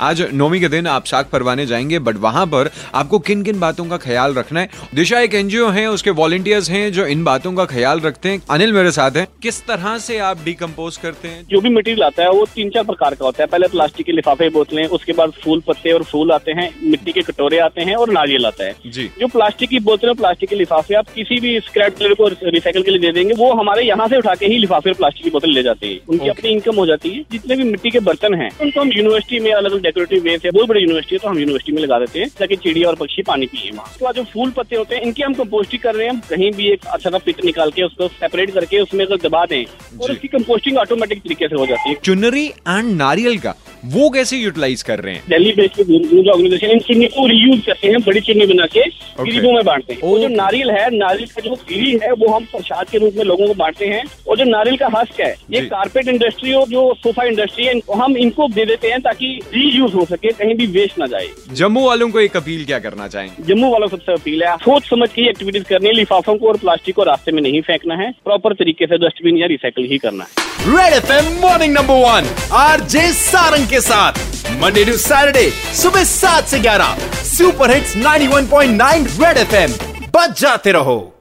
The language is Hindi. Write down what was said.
आज नौमी के दिन आप शाख परवाने जाएँगे बट वहाँ पर आपको किन किन बातों का ख्याल रखना है? दिशा एक एनजीओ है उसके वॉलेंटियर्स हैं जो इन बातों का ख्याल रखते हैं। अनिल मेरे साथ हैं। किस तरह से आप डिकम्पोज करते हैं? जो भी मटेरियल आता है वो तीन चार प्रकार का होता है। पहले प्लास्टिक के लिफाफे बोतलें उसके बाद फूल पत्ते और फूल आते हैं मिट्टी के कटोरे आते हैं और नारियल आता है। जी। जो प्लास्टिक की बोतलें प्लास्टिक के लिफाफे आप किसी भी स्क्रैप डीलर को रिसाइकल के लिए दे देंगे वो हमारे यहाँ से उठा के ही लिफाफे और प्लास्टिक की बोतल ले जाते हैं। उनकी अपनी इनकम हो जाती है। जितने भी मिट्टी के बर्तन हैं उनको हम यूनिवर्सिटी में अलग अलग डेकोरेटिव वे से बहुत बड़ी यूनिवर्सिटी है तो हम यूनिवर्सिटी में लगा देते हैं ताकि चिड़िया और पक्षी पानी पिए वहाँ। उसके बाद जो फूल पत्ते होते हैं इनकी हम कंपोस्टिंग कर रहे हैं कहीं भी एक अच्छा सा पिट निकाल के उसको सेपरेट करके उसमें अगर दबा दें और उसकी कंपोस्टिंग ऑटोमेटिक तरीके से हो जाती है। चुनरी एंड नारियल का वो कैसे यूटिलाइज कर रहे हैं? दिल्ली बेस्ड जो ऑर्गेनाइजेशन इन चीनी को रीयूज करते हैं बड़ी चीनी बना के गरीबों में बांटते हैं। वो जो नारियल है नारियल का जो गिरी है वो हम प्रसाद के रूप में लोगों को बांटते हैं। और जो नारियल का हस्क है ये। कारपेट इंडस्ट्री और जो सोफा इंडस्ट्री है हम इनको दे देते हैं ताकि रीयूज हो सके कहीं भी वेस्ट ना जाए। जम्मू वालों को एक अपील क्या करना चाहेंगे? जम्मू वालों सबसे अपील है सोच समझ के एक्टिविटीज़ करनी है लिफाफों को और प्लास्टिक को रास्ते में नहीं फेंकना है। प्रॉपर तरीके से डस्टबिन या रिसाइकल ही करना है। Red F M morning number one R J Sarang के साथ। मंडे टू सैटरडे सुबह सात से ग्यारह। Super hits 91.9 red F M बच जाते रहो।